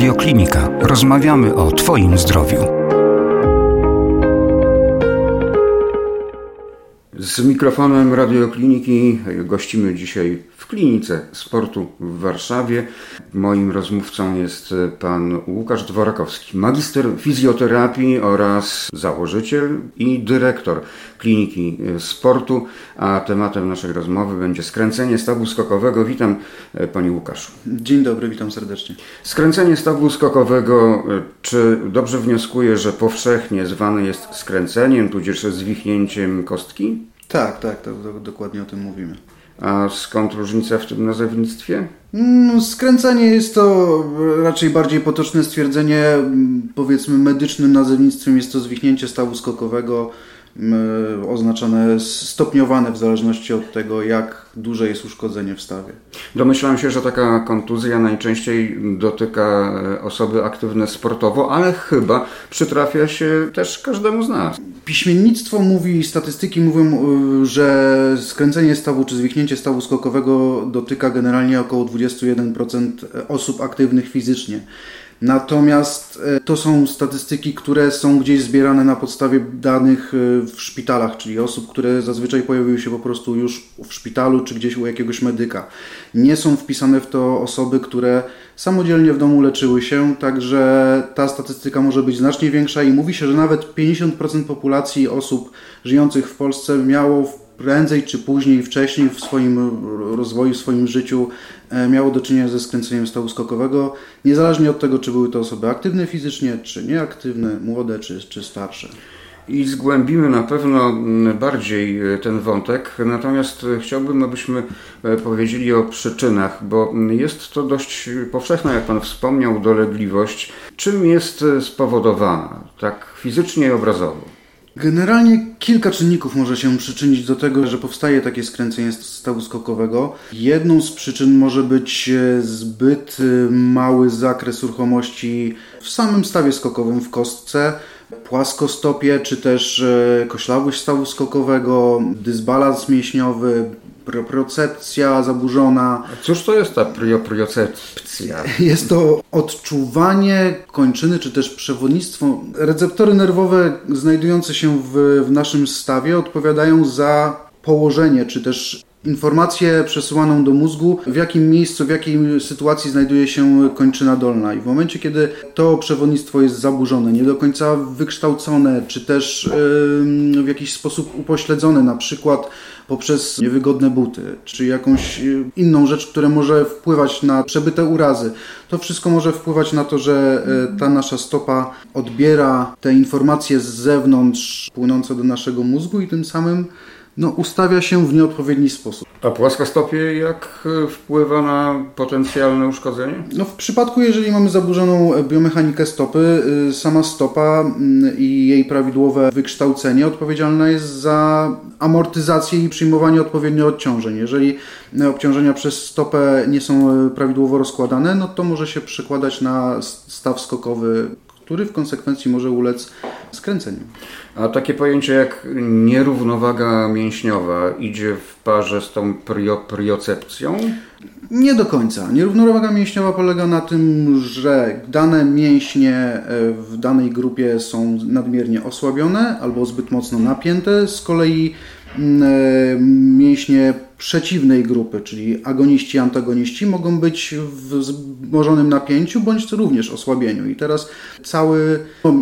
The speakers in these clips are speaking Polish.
Radioklinika. Rozmawiamy o Twoim zdrowiu. Z mikrofonem Radiokliniki gościmy dzisiaj klinice sportu w Warszawie. Moim rozmówcą jest pan Łukasz Dworakowski, magister fizjoterapii oraz założyciel i dyrektor kliniki sportu, a tematem naszej rozmowy będzie skręcenie stawu skokowego. Witam panie Łukaszu. Dzień dobry, witam serdecznie. Skręcenie stawu skokowego, czy dobrze wnioskuję, że powszechnie zwane jest skręceniem, tudzież zwichnięciem kostki? Tak, tak, to, to dokładnie o tym mówimy. A skąd różnica w tym nazewnictwie? No, skręcenie jest to raczej bardziej potoczne stwierdzenie. Powiedzmy, medycznym nazewnictwem jest to zwichnięcie stawu skokowego, oznaczone, stopniowane w zależności od tego, jak duże jest uszkodzenie w stawie. Domyślam się, że taka kontuzja najczęściej dotyka e, osoby aktywne sportowo, ale chyba przytrafia się też każdemu z nas. Piśmiennictwo mówi, statystyki mówią, e, że skręcenie stawu czy zwichnięcie stawu skokowego dotyka generalnie około 21% osób aktywnych fizycznie. Natomiast e, to są statystyki, które są gdzieś zbierane na podstawie danych e, w szpitalach, czyli osób, które zazwyczaj pojawiły się po prostu już w szpitalu czy gdzieś u jakiegoś medyka. Nie są wpisane w to osoby, które samodzielnie w domu leczyły się, także ta statystyka może być znacznie większa i mówi się, że nawet 50% populacji osób żyjących w Polsce miało prędzej czy później, wcześniej w swoim rozwoju, w swoim życiu e, miało do czynienia ze skręceniem stawu skokowego, niezależnie od tego, czy były to osoby aktywne fizycznie, czy nieaktywne, młode, czy, czy starsze. I zgłębimy na pewno bardziej e, ten wątek, natomiast e, chciałbym, abyśmy powiedzieli o przyczynach, bo jest to dość powszechna, jak Pan wspomniał, dolegliwość. Czym jest spowodowana, tak fizycznie i obrazowo? Generalnie kilka czynników może się przyczynić do tego, że powstaje takie skręcenie stawu skokowego. Jedną z przyczyn może być e, zbyt e, mały zakres ruchomości w samym stawie skokowym, w kostce, płaskostopie, czy też e, koślawość stawu skokowego, dysbalans mięśniowy, propriocepcja zaburzona. Cóż to jest ta propriocepcja? Jest to odczuwanie kończyny, czy też przewodnictwo. Receptory nerwowe znajdujące się w, w naszym stawie odpowiadają za położenie, czy też informację przesyłaną do mózgu, w jakim miejscu, w jakiej sytuacji znajduje się kończyna dolna. I w momencie, kiedy to przewodnictwo jest zaburzone, nie do końca wykształcone, czy też yy, w jakiś sposób upośledzone, na przykład poprzez niewygodne buty, czy jakąś inną rzecz, która może wpływać na przebyte urazy. To wszystko może wpływać na to, że e, ta nasza stopa odbiera te informacje z zewnątrz płynące do naszego mózgu i tym samym no, ustawia się w nieodpowiedni sposób. A płaskostopie jak e, wpływa na potencjalne uszkodzenie? No, w przypadku, jeżeli mamy zaburzoną biomechanikę stopy, e, sama stopa mm, i jej prawidłowe wykształcenie odpowiedzialna jest za amortyzację i przyjmowanie odpowiednio odciążeń. Jeżeli obciążenia przez stopę nie są e, prawidłowo rozkładane, no to może się przekładać na staw skokowy, który w konsekwencji może ulec skręceniu. A takie pojęcie jak nierównowaga mięśniowa idzie w parze z tą priocepcją? Nie do końca. Nierównowaga mięśniowa polega na tym, że dane mięśnie e, w danej grupie są nadmiernie osłabione albo zbyt mocno napięte. Z kolei mięśnie przeciwnej grupy, czyli agoniści antagoniści, mogą być w wzmożonym napięciu bądź również osłabieniu. I teraz cały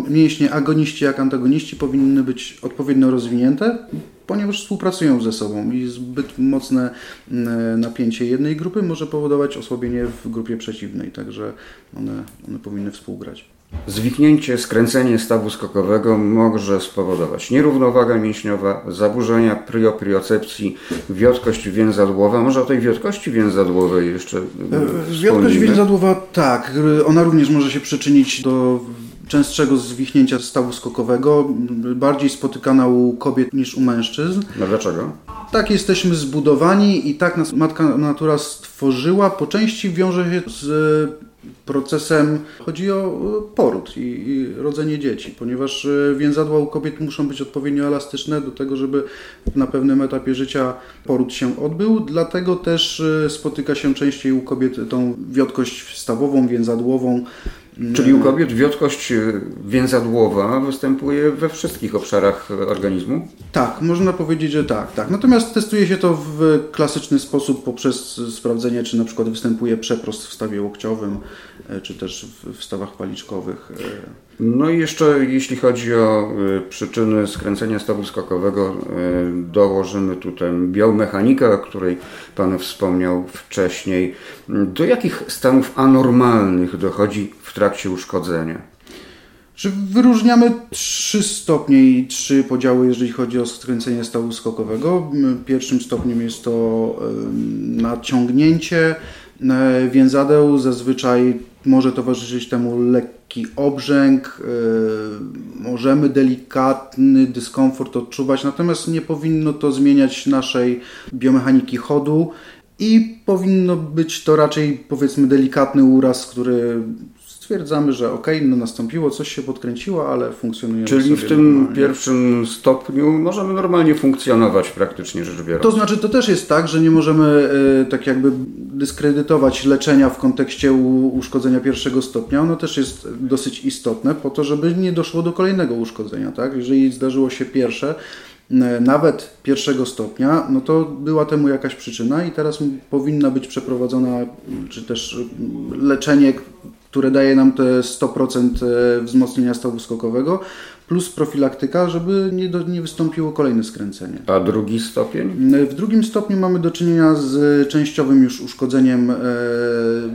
mięśnie agoniści jak antagoniści powinny być odpowiednio rozwinięte, ponieważ współpracują ze sobą i zbyt mocne mm, napięcie jednej grupy może powodować osłabienie w grupie przeciwnej, także one, one powinny współgrać. Zwichnięcie, skręcenie stawu skokowego może spowodować nierównowaga mięśniowa, zaburzenia priopriocepcji, wiotkość więzadłowa. Może o tej wiotkości więzadłowej jeszcze e, Wiotkość więzadłowa, tak. Ona również może się przyczynić do częstszego zwichnięcia stawu skokowego, bardziej spotykana u kobiet niż u mężczyzn. No dlaczego? Tak jesteśmy zbudowani i tak nas matka natura stworzyła. Po części wiąże się z procesem. Chodzi o poród i, i, rodzenie dzieci, ponieważ e, więzadła u kobiet muszą być odpowiednio elastyczne do tego, żeby na pewnym etapie życia poród się odbył, dlatego też e, spotyka się częściej u kobiet tą wiotkość stawową, więzadłową, Czyli u kobiet wiotkość więzadłowa występuje we wszystkich obszarach organizmu? Tak, można powiedzieć, że tak, tak. Natomiast testuje się to w klasyczny sposób poprzez sprawdzenie, czy na przykład występuje przeprost w stawie łokciowym, e, czy też w stawach paliczkowych. No i jeszcze jeśli chodzi o przyczyny skręcenia stawu skokowego, dołożymy tutaj biomechanikę, o której Pan wspomniał wcześniej. Do jakich stanów anormalnych dochodzi w trakcie uszkodzenia? Że wyróżniamy trzy stopnie i trzy podziały, jeżeli chodzi o skręcenie stawu skokowego. Pierwszym stopniem jest to naciągnięcie e, więzadeł. Zazwyczaj może towarzyszyć temu lekki obrzęk, e, możemy delikatny dyskomfort odczuwać, natomiast nie powinno to zmieniać naszej biomechaniki chodu i powinno być to raczej powiedzmy delikatny uraz, który stwierdzamy, że ok, no nastąpiło, coś się podkręciło, ale funkcjonuje. Czyli w tym normalnie. pierwszym stopniu możemy normalnie funkcjonować praktycznie rzecz biorąc. To znaczy, to też jest tak, że nie możemy e, tak jakby dyskredytować leczenia w kontekście uszkodzenia pierwszego stopnia. Ono też jest dosyć istotne po to, żeby nie doszło do kolejnego uszkodzenia. Tak? Jeżeli zdarzyło się pierwsze, nawet pierwszego stopnia, no to była temu jakaś przyczyna i teraz powinna być przeprowadzona, czy też leczenie, które daje nam te 100% e, wzmocnienia stawu skokowego, plus profilaktyka, żeby nie, do, nie wystąpiło kolejne skręcenie. A drugi stopień? W drugim stopniu mamy do czynienia z częściowym już uszkodzeniem e,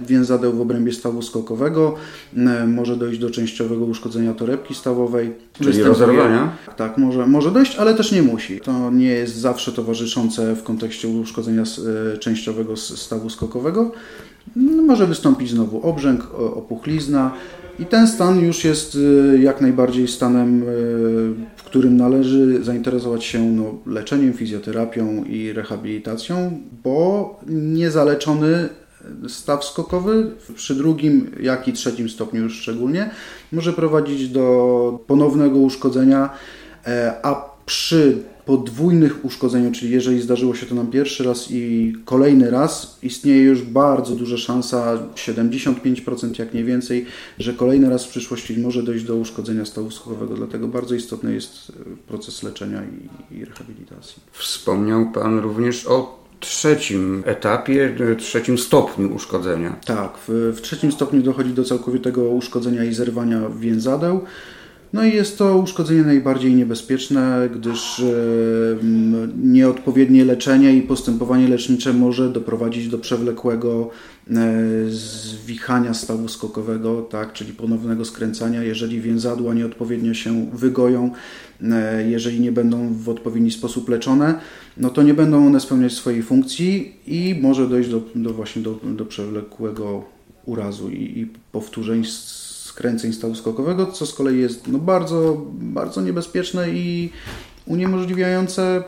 więzadeł w obrębie stawu skokowego. E, może dojść do częściowego uszkodzenia torebki stawowej. Czyli rozerwania? Tak, może, może dojść, ale też nie musi. To nie jest zawsze towarzyszące w kontekście uszkodzenia częściowego stawu skokowego. Może wystąpić znowu obrzęk, opuchlizna i ten stan już jest y, jak najbardziej stanem, y, w którym należy zainteresować się no, leczeniem, fizjoterapią i rehabilitacją, bo niezaleczony staw skokowy przy drugim, jak i trzecim stopniu już szczególnie może prowadzić do ponownego uszkodzenia, e, a przy podwójnych uszkodzeniu, czyli jeżeli zdarzyło się to nam pierwszy raz i kolejny raz, istnieje już bardzo duża szansa, 75% jak nie więcej, że kolejny raz w przyszłości może dojść do uszkodzenia stawu skokowego, dlatego bardzo istotny jest e, proces leczenia i, i rehabilitacji. Wspomniał Pan również o trzecim etapie, e, trzecim stopniu uszkodzenia. Tak, w, w trzecim stopniu dochodzi do całkowitego uszkodzenia i zerwania więzadeł. No i jest to uszkodzenie najbardziej niebezpieczne, gdyż e, nieodpowiednie leczenie i postępowanie lecznicze może doprowadzić do przewlekłego e, zwichania stawu skokowego, tak, czyli ponownego skręcania, jeżeli więzadła nieodpowiednio się wygoją, e, jeżeli nie będą w odpowiedni sposób leczone, no to nie będą one spełniać swojej funkcji i może dojść do, do właśnie do, do przewlekłego urazu i, i powtórzeń skręceń stawu skokowego, co z kolei jest no, bardzo, bardzo niebezpieczne i uniemożliwiające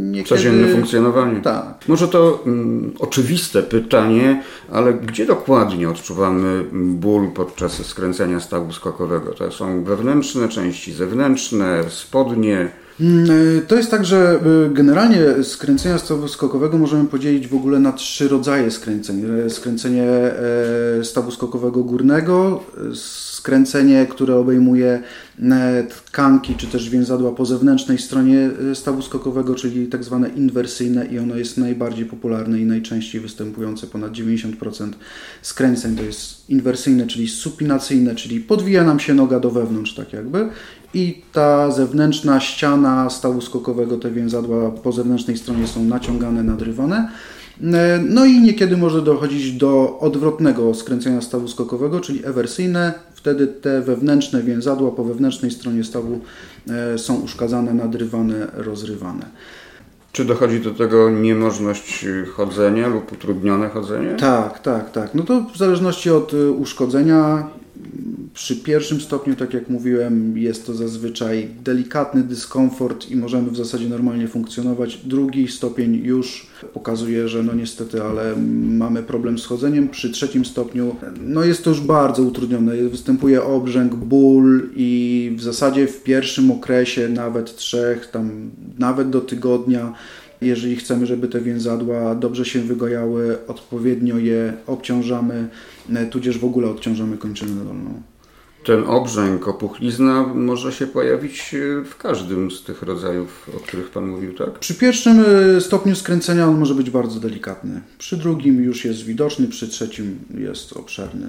niekiedy... Codzienne funkcjonowanie. Tak. Może to mm, oczywiste pytanie, ale gdzie dokładnie odczuwamy ból podczas skręcenia stawu skokowego? To są wewnętrzne części, zewnętrzne, spodnie... Mm, e, to jest tak, że e, generalnie skręcenia stawu skokowego możemy podzielić w ogóle na trzy rodzaje skręceń. E, skręcenie stawu skokowego górnego, skręcenie, które obejmuje tkanki czy też więzadła po zewnętrznej stronie stawu skokowego, czyli tak zwane inwersyjne i ono jest najbardziej popularne i najczęściej występujące. Ponad 90% skręceń to jest inwersyjne, czyli supinacyjne, czyli podwija nam się noga do wewnątrz tak jakby i ta zewnętrzna ściana stawu skokowego, te więzadła po zewnętrznej stronie są naciągane, nadrywane. E, no i niekiedy może dochodzić do odwrotnego skręcenia stawu skokowego, czyli ewersyjne. Wtedy te wewnętrzne więzadła po wewnętrznej stronie stawu e, są uszkadzane, nadrywane, rozrywane. Czy dochodzi do tego niemożność chodzenia lub utrudnione chodzenie? Tak, tak, tak. No to w zależności od e, uszkodzenia przy pierwszym stopniu, tak jak mówiłem, jest to zazwyczaj delikatny dyskomfort i możemy w zasadzie normalnie funkcjonować. Drugi stopień już pokazuje, że no niestety, ale mamy problem z chodzeniem. Przy trzecim stopniu no jest to już bardzo utrudnione. Występuje obrzęk, ból i w zasadzie w pierwszym okresie, nawet trzech, tam nawet do tygodnia, Jeżeli chcemy, żeby te więzadła dobrze się wygojały, odpowiednio je obciążamy, tudzież w ogóle odciążamy kończynę dolną. Ten obrzęk, opuchlizna może się pojawić e, w każdym z tych rodzajów, o których Pan mówił, tak? Przy pierwszym e, stopniu skręcenia on może być bardzo delikatny. Przy drugim już jest widoczny, przy trzecim jest obszerny.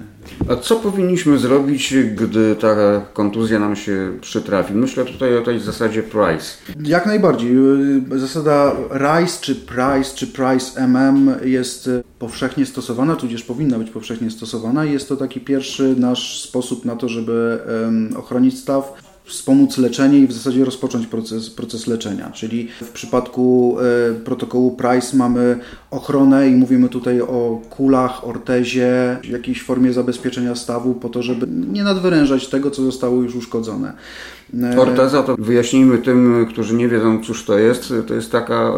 A co powinniśmy zrobić, gdy ta kontuzja nam się przytrafi? Myślę tutaj o tej zasadzie Price. Jak najbardziej. E, zasada RICE czy Price czy Price MM jest powszechnie stosowana, tudzież powinna być powszechnie stosowana. Jest to taki pierwszy nasz sposób na to, żeby żeby ochronić staw, wspomóc leczenie i w zasadzie rozpocząć proces, proces leczenia. Czyli w przypadku e, protokołu PRICE mamy ochronę i mówimy tutaj o kulach, ortezie, jakiejś formie zabezpieczenia stawu po to, żeby nie nadwyrężać tego, co zostało już uszkodzone. E, Orteza to wyjaśnijmy tym, którzy nie wiedzą, cóż to jest. To jest taka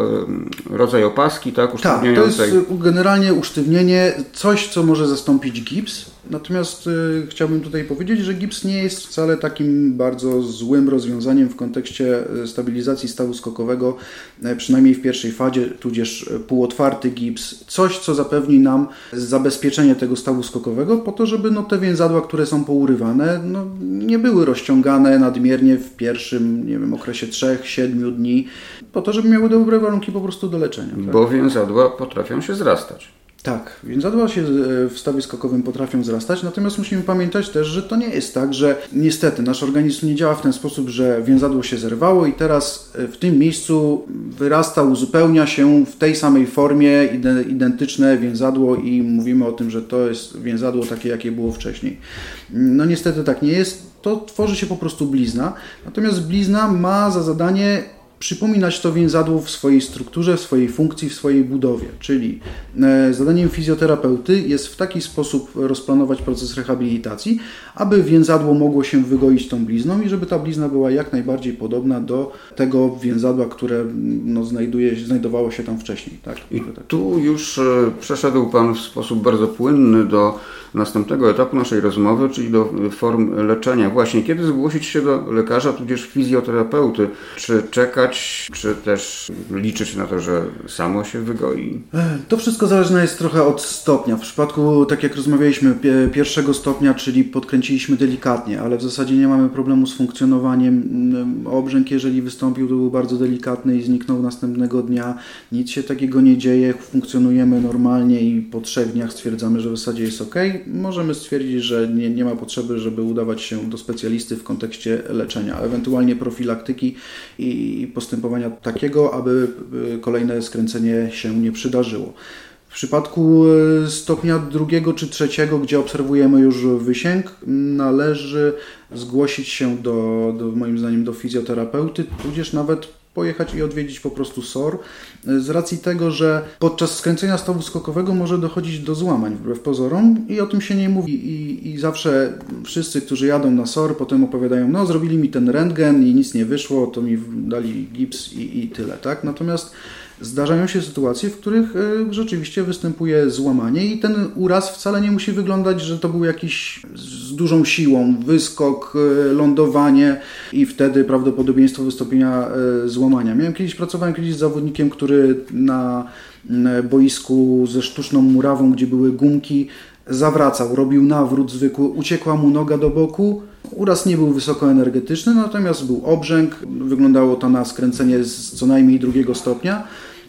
rodzaj opaski, tak? Tak, to jest generalnie usztywnienie, coś, co może zastąpić gips. Natomiast y, chciałbym tutaj powiedzieć, że gips nie jest wcale takim bardzo złym rozwiązaniem w kontekście stabilizacji stawu skokowego, przynajmniej w pierwszej fazie, tudzież półotwarty gips. Coś, co zapewni nam zabezpieczenie tego stawu skokowego po to, żeby no, te więzadła, które są pourywane, no, nie były rozciągane nadmiernie w pierwszym nie wiem, okresie 3-7 dni, po to, żeby miały dobre warunki po prostu do leczenia. Tak? Bo więzadła potrafią się zrastać. Tak, więzadła się e, w stawie skokowym potrafią wzrastać, natomiast musimy pamiętać też, że to nie jest tak, że niestety nasz organizm nie działa w ten sposób, że więzadło się zerwało i teraz e, w tym miejscu wyrasta, uzupełnia się w tej samej formie identyczne więzadło i mówimy o tym, że to jest więzadło takie, jakie było wcześniej. No niestety tak nie jest. To tworzy się po prostu blizna. Natomiast blizna ma za zadanie przypominać to więzadło w swojej strukturze, w swojej funkcji, w swojej budowie. Czyli e, zadaniem fizjoterapeuty jest w taki sposób rozplanować proces rehabilitacji, aby więzadło mogło się wygoić tą blizną i żeby ta blizna była jak najbardziej podobna do tego więzadła, które no, znajduje, znajdowało się tam wcześniej. Tak? I tu już e, przeszedł Pan w sposób bardzo płynny do następnego etapu naszej rozmowy, czyli do form leczenia. Właśnie kiedy zgłosić się do lekarza, tudzież fizjoterapeuty? Czy czekać, czy też liczyć na to, że samo się wygoi? To wszystko zależne jest trochę od stopnia. W przypadku, tak jak rozmawialiśmy, pierwszego stopnia, czyli podkręciliśmy delikatnie, ale w zasadzie nie mamy problemu z funkcjonowaniem. Obrzęk, jeżeli wystąpił, to był bardzo delikatny i zniknął następnego dnia. Nic się takiego nie dzieje, funkcjonujemy normalnie i po trzech dniach stwierdzamy, że w zasadzie jest ok możemy stwierdzić, że nie, nie ma potrzeby, żeby udawać się do specjalisty w kontekście leczenia, ewentualnie profilaktyki i postępowania takiego, aby y, kolejne skręcenie się nie przydarzyło. W przypadku y, stopnia drugiego czy trzeciego, gdzie obserwujemy już wysięg, należy zgłosić się do, do moim zdaniem do fizjoterapeuty, tudzież nawet pojechać i odwiedzić po prostu SOR, z racji tego, że podczas skręcenia stawu skokowego może dochodzić do złamań wbrew pozorom i o tym się nie mówi i, i zawsze wszyscy, którzy jadą na SOR potem opowiadają, no zrobili mi ten rentgen i nic nie wyszło, to mi dali gips i, i tyle, tak? Natomiast zdarzają się sytuacje, w których e, rzeczywiście występuje złamanie i ten uraz wcale nie musi wyglądać, że to był jakiś z dużą siłą wyskok, e, lądowanie i wtedy prawdopodobieństwo wystąpienia e, złamania. Miałem kiedyś, pracowałem kiedyś z zawodnikiem, który na boisku ze sztuczną murawą, gdzie były gumki, zawracał, robił nawrót zwykły, uciekła mu noga do boku. Uraz nie był wysokoenergetyczny, natomiast był obrzęk, wyglądało to na skręcenie z co najmniej drugiego stopnia.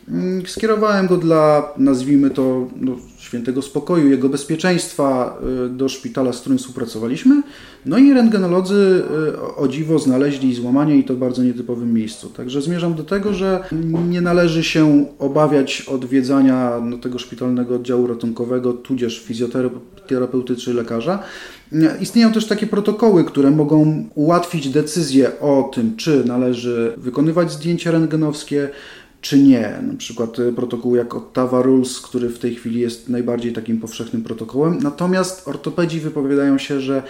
Mm, skierowałem go dla, nazwijmy to, no, świętego spokoju, jego bezpieczeństwa y, do szpitala, z którym współpracowaliśmy. No i rentgenolodzy y, o dziwo znaleźli złamanie i to w bardzo nietypowym miejscu. Także zmierzam do tego, że nie należy się obawiać odwiedzania no, tego szpitalnego oddziału ratunkowego, tudzież fizjoterapeuty czy lekarza. Istnieją też takie protokoły, które mogą ułatwić decyzję o tym, czy należy wykonywać zdjęcia rentgenowskie, czy nie. Na przykład e, protokół jak Ottawa Rules, który w tej chwili jest najbardziej takim powszechnym protokołem. Natomiast ortopedzi wypowiadają się, że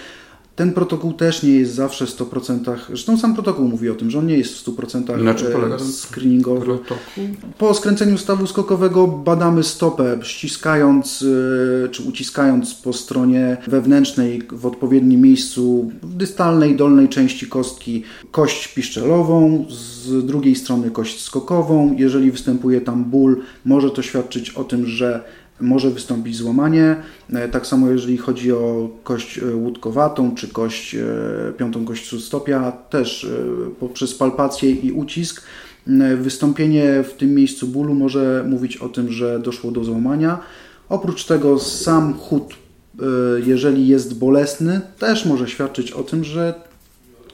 Ten protokół też nie jest zawsze w 100%. Zresztą sam protokół mówi o tym, że on nie jest w 100% Na czym polega e, ten screeningowy. Protokół? Po skręceniu stawu skokowego badamy stopę, ściskając e, czy uciskając po stronie wewnętrznej w odpowiednim miejscu w dystalnej dolnej części kostki kość piszczelową, z drugiej strony kość skokową. Jeżeli występuje tam ból, może to świadczyć o tym, że może wystąpić złamanie. E, tak samo jeżeli chodzi o kość e, łódkowatą czy kość, e, piątą kość śródstopia, też poprzez palpację i ucisk wystąpienie w tym miejscu bólu może mówić o tym, że doszło do złamania. Oprócz tego sam chód, jeżeli jest bolesny, też może świadczyć o tym, że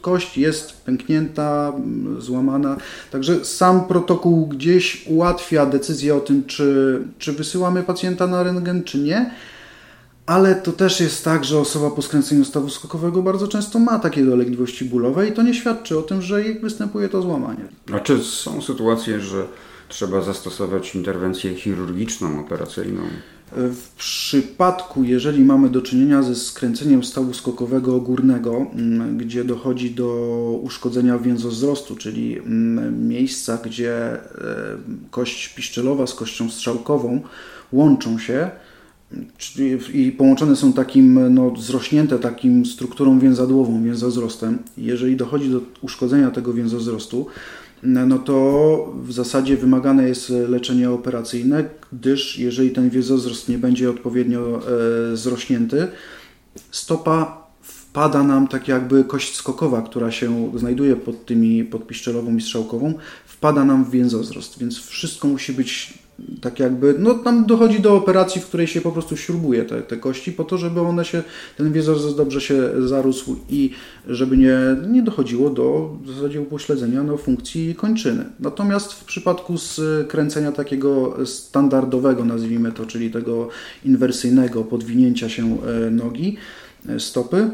kość jest pęknięta, mm, złamana. Także sam protokół gdzieś ułatwia decyzję o tym, czy, czy wysyłamy pacjenta na rentgen, czy nie. Ale to też jest tak, że osoba po skręceniu stawu skokowego bardzo często ma takie dolegliwości bólowe i to nie świadczy o tym, że występuje to złamanie. A czy są sytuacje, że trzeba zastosować interwencję chirurgiczną, operacyjną? W przypadku, jeżeli mamy do czynienia ze skręceniem stawu skokowego górnego, mm, gdzie dochodzi do uszkodzenia więzozrostu, czyli mm, miejsca, gdzie e, kość piszczelowa z kością strzałkową łączą się i połączone są takim, no, zrośnięte takim strukturą więzadłową, więzozrostem. Jeżeli dochodzi do uszkodzenia tego więzozrostu, no to w zasadzie wymagane jest leczenie operacyjne, gdyż jeżeli ten wiezozrost nie będzie odpowiednio e, zrośnięty, stopa wpada nam tak jakby kość skokowa, która się znajduje pod tymi podpiszczelową i strzałkową, wpada nam w więzozrost, więc wszystko musi być tak jakby, no tam dochodzi do operacji, w której się po prostu śrubuje te, te kości po to, żeby one się, ten wiezorzec dobrze się zarósł i żeby nie, nie dochodziło do w zasadzie upośledzenia no, funkcji kończyny. Natomiast w przypadku skręcenia takiego standardowego, nazwijmy to, czyli tego inwersyjnego podwinięcia się e, nogi, e, stopy,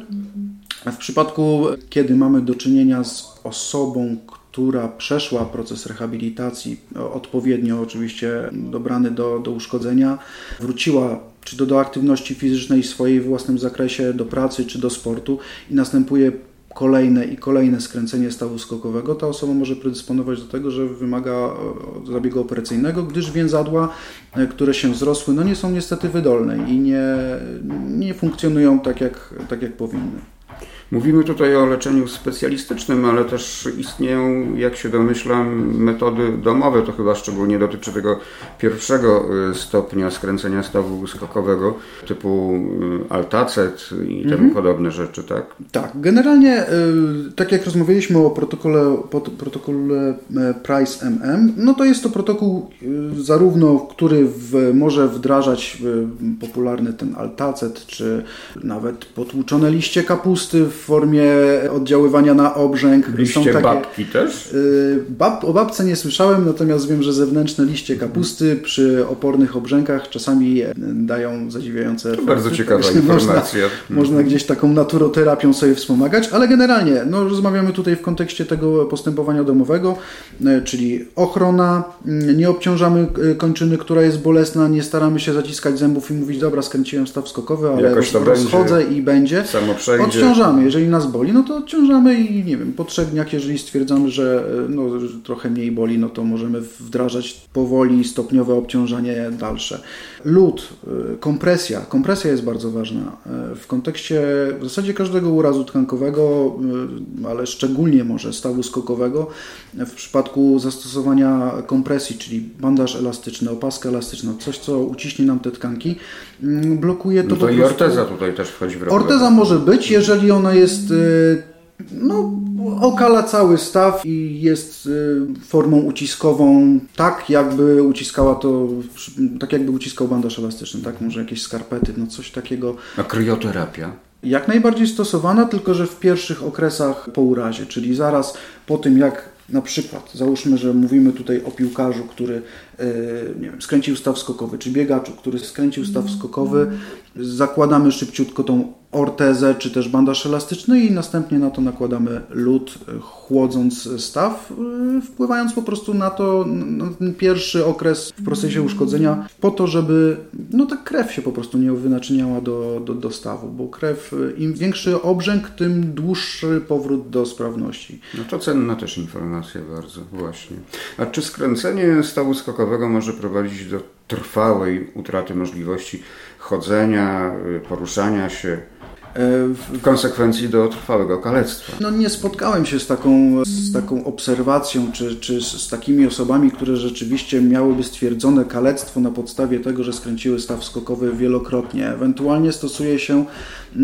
w przypadku, kiedy mamy do czynienia z osobą, która przeszła proces rehabilitacji, odpowiednio oczywiście dobrany do, do uszkodzenia, wróciła czy to do aktywności fizycznej w swojej własnym zakresie, do pracy, czy do sportu i następuje kolejne i kolejne skręcenie stawu skokowego, ta osoba może predysponować do tego, że wymaga e, zabiegu operacyjnego, gdyż więzadła, e, które się zrosły, no nie są niestety wydolne i nie, nie funkcjonują tak jak, tak jak powinny. Mówimy tutaj o leczeniu specjalistycznym, ale też istnieją, jak się domyślam, metody domowe. To chyba szczególnie dotyczy tego pierwszego y, stopnia skręcenia stawu skokowego, typu y, altacet i temu mhm. podobne rzeczy, tak? Tak. Generalnie, y, tak jak rozmawialiśmy o protokole, protokole Price MM, no to jest to protokół zarówno, który w, może wdrażać popularny ten altacet, czy nawet potłuczone liście kapusty w formie oddziaływania na obrzęk. Liście takie, babki też? Y, bab, o babce nie słyszałem, natomiast wiem, że zewnętrzne liście kapusty przy opornych obrzękach czasami e, dają zadziwiające efekty. Bardzo ciekawa informacja. Można, można gdzieś taką naturoterapią sobie wspomagać, ale generalnie no, rozmawiamy tutaj w kontekście tego postępowania domowego, e, czyli ochrona, mm, nie obciążamy e, kończyny, która jest bolesna, nie staramy się zaciskać zębów i mówić, dobra, skręciłem staw skokowy, ale Jakoś to rozchodzę będzie. i będzie. Samo przejdzie. Odciążamy jeżeli nas boli, no to odciążamy i nie wiem, po trzech dniach, jeżeli stwierdzamy, że, no, że trochę mniej boli, no to możemy wdrażać powoli stopniowe obciążenie dalsze. Lód, y, kompresja. Kompresja jest bardzo ważna. Y, w kontekście w zasadzie każdego urazu tkankowego, y, ale szczególnie może stawu skokowego, w przypadku zastosowania kompresji, czyli bandaż elastyczny, opaska elastyczna, coś co uciśnie nam te tkanki, blokuje to no to i prostu... orteza tutaj też wchodzi w robotę. Orteza może być, jeżeli ona jest no, okala cały staw i jest formą uciskową, tak jakby uciskała to, tak jakby uciskał bandaż elastyczny, tak? Może jakieś skarpety, no coś takiego. A kryoterapia? Jak najbardziej stosowana, tylko że w pierwszych okresach po urazie, czyli zaraz po tym jak na przykład, załóżmy, że mówimy tutaj o piłkarzu, który nie wiem, skręcił staw skokowy, czy biegaczu, który skręcił staw skokowy, zakładamy szybciutko tą ortezę, czy też bandaż elastyczny i następnie na to nakładamy lód, chłodząc staw, wpływając po prostu na to, na pierwszy okres w procesie uszkodzenia, po to, żeby no ta krew się po prostu nie wynaczyniała do, do, do stawu, bo krew, im większy obrzęk, tym dłuższy powrót do sprawności. No to cenna też informacja bardzo, właśnie. A czy skręcenie stawu skokowego może prowadzić do trwałej utraty możliwości chodzenia, poruszania się? w konsekwencji do trwałego kalectwa. No nie spotkałem się z taką, z taką obserwacją, czy, czy z takimi osobami, które rzeczywiście miałyby stwierdzone kalectwo na podstawie tego, że skręciły staw skokowy wielokrotnie. Ewentualnie stosuje się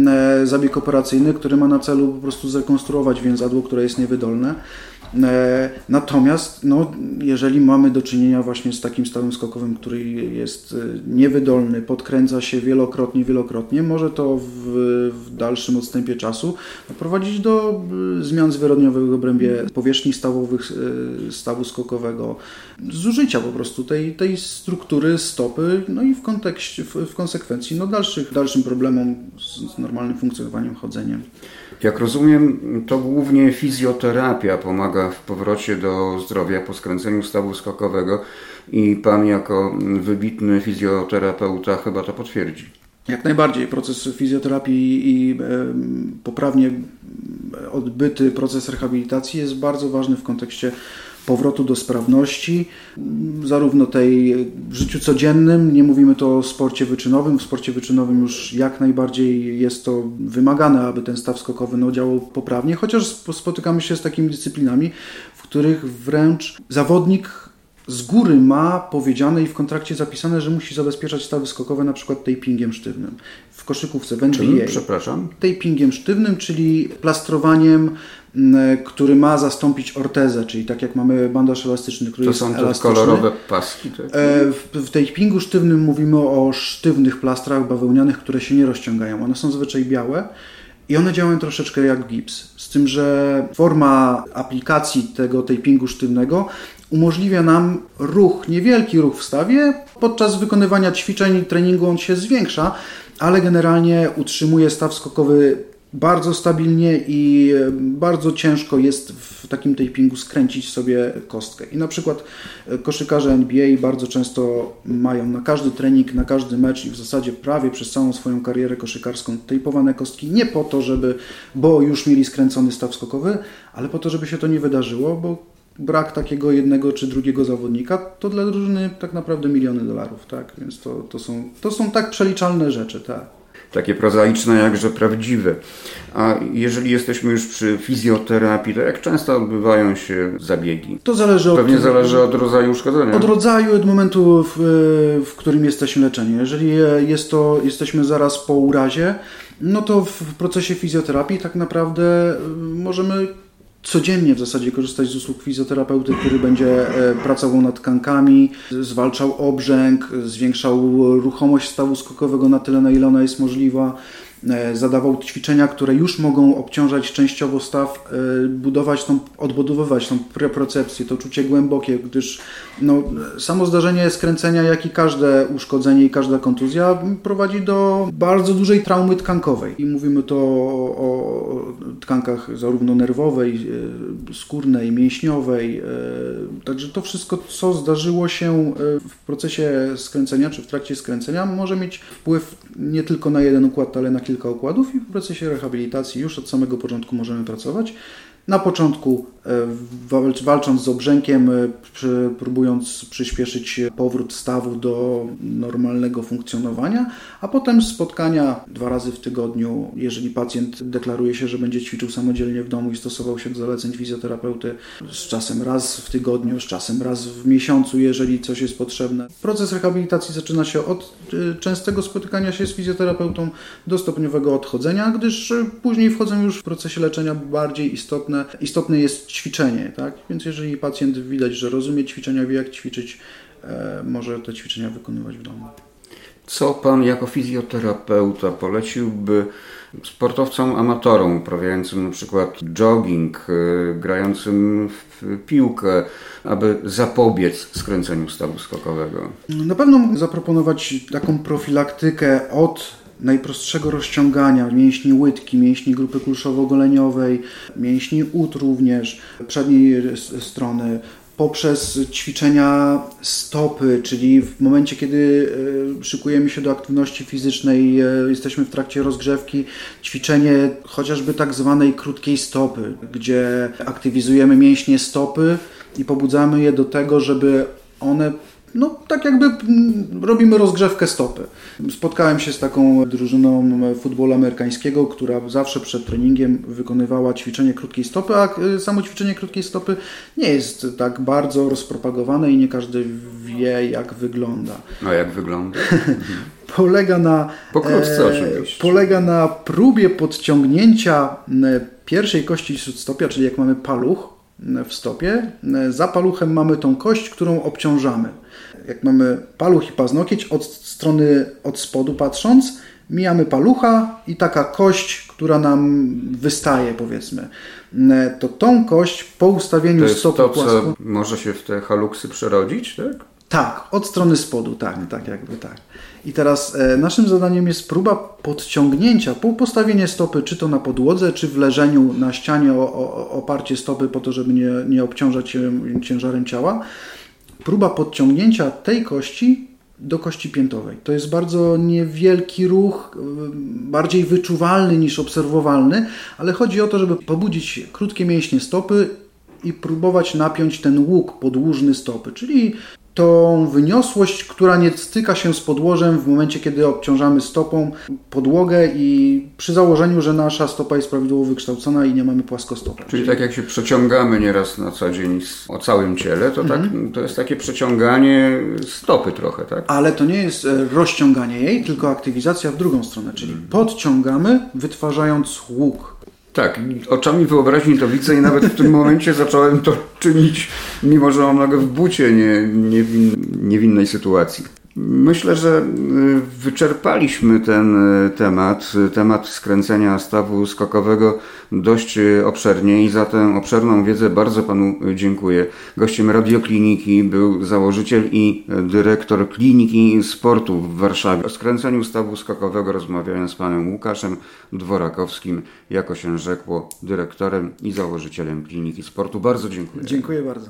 e, zabieg operacyjny, który ma na celu po prostu zrekonstruować więzadło, które jest niewydolne. E, natomiast no, jeżeli mamy do czynienia właśnie z takim stawem skokowym, który jest e, niewydolny, podkręca się wielokrotnie, wielokrotnie, może to w, w dalszym odstępie czasu prowadzić do e, zmian zwyrodniowych w obrębie powierzchni stawowych stawu skokowego, zużycia po prostu tej, tej struktury stopy, no i w kontekście, w, w konsekwencji no dalszych, dalszym problemom z, normalnym funkcjonowaniem, chodzeniem. Jak rozumiem, to głównie fizjoterapia pomaga w powrocie do zdrowia po skręceniu stawu skokowego i Pan jako wybitny fizjoterapeuta chyba to potwierdzi. Jak najbardziej. Proces fizjoterapii i poprawnie odbyty proces rehabilitacji jest bardzo ważny w kontekście powrotu do sprawności, zarówno tej w życiu codziennym, nie mówimy to o sporcie wyczynowym, w sporcie wyczynowym już jak najbardziej jest to wymagane, aby ten staw skokowy no, działał poprawnie, chociaż spotykamy się z takimi dyscyplinami, w których wręcz zawodnik z góry ma powiedziane i w kontrakcie zapisane, że musi zabezpieczać stawy skokowe na przykład tapingiem sztywnym. W koszykówce w NBA. Czym? Przepraszam? Tapingiem sztywnym, czyli plastrowaniem który ma zastąpić ortezę, czyli tak jak mamy bandaż elastyczny, który to jest są te kolorowe paski. Tak? E, w, w tej pingu sztywnym mówimy o sztywnych plastrach bawełnianych, które się nie rozciągają. One są zwyczaj białe i one działają troszeczkę jak gips. Z tym, że forma aplikacji tego tapingu sztywnego umożliwia nam ruch, niewielki ruch w stawie. Podczas wykonywania ćwiczeń i treningu on się zwiększa, ale generalnie utrzymuje staw skokowy bardzo stabilnie i bardzo ciężko jest w takim tapingu skręcić sobie kostkę. I na przykład e, koszykarze NBA bardzo często mają na każdy trening, na każdy mecz i w zasadzie prawie przez całą swoją karierę koszykarską tejpowane kostki nie po to, żeby, bo już mieli skręcony staw skokowy, ale po to, żeby się to nie wydarzyło, bo brak takiego jednego czy drugiego zawodnika to dla drużyny tak naprawdę miliony dolarów, tak? Więc to, to, są, to są tak przeliczalne rzeczy, tak takie prozaiczne, jakże prawdziwe. A jeżeli jesteśmy już przy fizjoterapii, to jak często odbywają się zabiegi? To zależy Pewnie od, zależy od rodzaju uszkodzenia. Od rodzaju, od momentu, w, w którym jesteśmy leczeni. Jeżeli jest to, jesteśmy zaraz po urazie, no to w procesie fizjoterapii tak naprawdę możemy codziennie w zasadzie korzystać z usług fizjoterapeuty, który będzie e, pracował nad tkankami, zwalczał obrzęk, zwiększał ruchomość stawu skokowego na tyle, na ile ona jest możliwa. E, zadawał ćwiczenia, które już mogą obciążać częściowo staw, e, budować tą, odbudowywać tą preprocepcję, to czucie głębokie, gdyż no, samo zdarzenie skręcenia, jak i każde uszkodzenie i każda kontuzja prowadzi do bardzo dużej traumy tkankowej. I mówimy to o, o tkankach zarówno nerwowej, e, skórnej, mięśniowej. Także to wszystko, co zdarzyło się w procesie skręcenia, czy w trakcie skręcenia, może mieć wpływ nie tylko na jeden układ, ale na kilka układów i w procesie rehabilitacji już od samego początku możemy pracować. Na początku e, walcząc z obrzękiem, e, próbując przyspieszyć powrót stawu do normalnego funkcjonowania, a potem spotkania dwa razy w tygodniu, jeżeli pacjent deklaruje się, że będzie ćwiczył samodzielnie w domu i stosował się do zaleceń fizjoterapeuty, z czasem raz w tygodniu, z czasem raz w miesiącu, jeżeli coś jest potrzebne. Proces rehabilitacji zaczyna się od e, częstego spotykania się z fizjoterapeutą do stopniowego odchodzenia, gdyż później wchodzą już w procesie leczenia bardziej istotne istotne, jest ćwiczenie, tak? Więc jeżeli pacjent widać, że rozumie ćwiczenia, wie jak ćwiczyć, e, może te ćwiczenia wykonywać w domu. Co pan jako fizjoterapeuta poleciłby sportowcom amatorom uprawiającym na przykład jogging, y, grającym w piłkę, aby zapobiec skręceniu stawu skokowego? Na pewno mógł zaproponować taką profilaktykę od najprostszego rozciągania mięśni łydki, mięśni grupy kulszowo-goleniowej, mięśni ud również, przedniej strony, poprzez ćwiczenia stopy, czyli w momencie, kiedy e, szykujemy się do aktywności fizycznej, e, jesteśmy w trakcie rozgrzewki, ćwiczenie chociażby tak zwanej krótkiej stopy, gdzie aktywizujemy mięśnie stopy i pobudzamy je do tego, żeby one no tak jakby robimy rozgrzewkę stopy. Spotkałem się z taką drużyną futbolu amerykańskiego, która zawsze przed treningiem wykonywała ćwiczenie krótkiej stopy, a y, samo ćwiczenie krótkiej stopy nie jest tak bardzo rozpropagowane i nie każdy wie jak wygląda. A jak wygląda? polega na Pokrótce, e, polega na próbie podciągnięcia pierwszej kości śródstopia, czyli jak mamy paluch w stopie, za paluchem mamy tą kość, którą obciążamy jak mamy paluch i paznokieć, od strony od spodu patrząc, mijamy palucha i taka kość, która nam wystaje, powiedzmy. To tą kość po ustawieniu to jest stopy to, może się w te haluksy przerodzić, tak? Tak, od strony spodu, tak, tak, jakby tak. I teraz e, naszym zadaniem jest próba podciągnięcia, po postawienie stopy, czy to na podłodze, czy w leżeniu na ścianie, o, o, oparcie stopy po to, żeby nie, nie obciążać się ciężarem ciała próba podciągnięcia tej kości do kości piętowej. To jest bardzo niewielki ruch, bardziej wyczuwalny niż obserwowalny, ale chodzi o to, żeby pobudzić krótkie mięśnie stopy i próbować napiąć ten łuk podłużny stopy, czyli tą wyniosłość, która nie styka się z podłożem w momencie, kiedy obciążamy stopą podłogę i przy założeniu, że nasza stopa jest prawidłowo wykształcona i nie mamy płaskostopy. Czyli tak jak się przeciągamy nieraz na co dzień o całym ciele, to, tak, mhm. to jest takie przeciąganie stopy trochę, tak? Ale to nie jest e, rozciąganie jej, tylko aktywizacja w drugą stronę, czyli podciągamy, wytwarzając łuk tak, oczami wyobraźni to widzę i nawet w tym momencie zacząłem to czynić, mimo że mam nogę w bucie nie, niewinnej sytuacji. Myślę, że y, wyczerpaliśmy ten y, temat, y, temat skręcenia stawu skokowego dość obszernie i za tę obszerną wiedzę bardzo Panu dziękuję. Gościem Radiokliniki był założyciel i dyrektor Kliniki Sportu w Warszawie. O skręceniu stawu skokowego rozmawiałem z Panem Łukaszem Dworakowskim, jako się rzekło, dyrektorem i założycielem Kliniki Sportu. Bardzo dziękuję. Dziękuję bardzo.